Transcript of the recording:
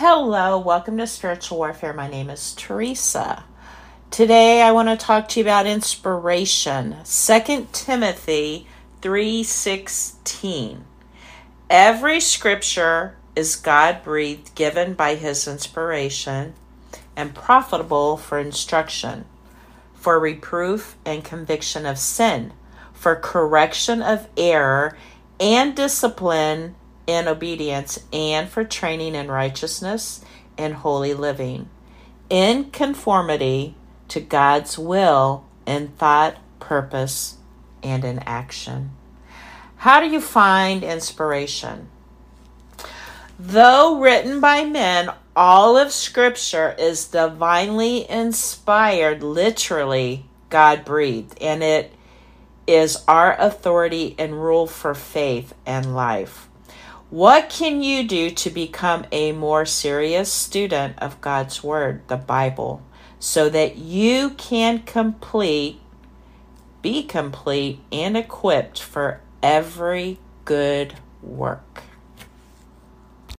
Hello, welcome to Spiritual Warfare. My name is Teresa. Today I want to talk to you about inspiration. 2 Timothy 3:16. Every scripture is God-breathed, given by his inspiration, and profitable for instruction, for reproof and conviction of sin, for correction of error, and discipline in obedience, and for training in righteousness and holy living, in conformity to God's will in thought, purpose, and in action. How do you find inspiration? Though written by men, all of Scripture is divinely inspired, literally God breathed, and it is our authority and rule for faith and life. What can you do to become a more serious student of God's Word, the Bible? so that you can complete, be complete, and equipped for every good work.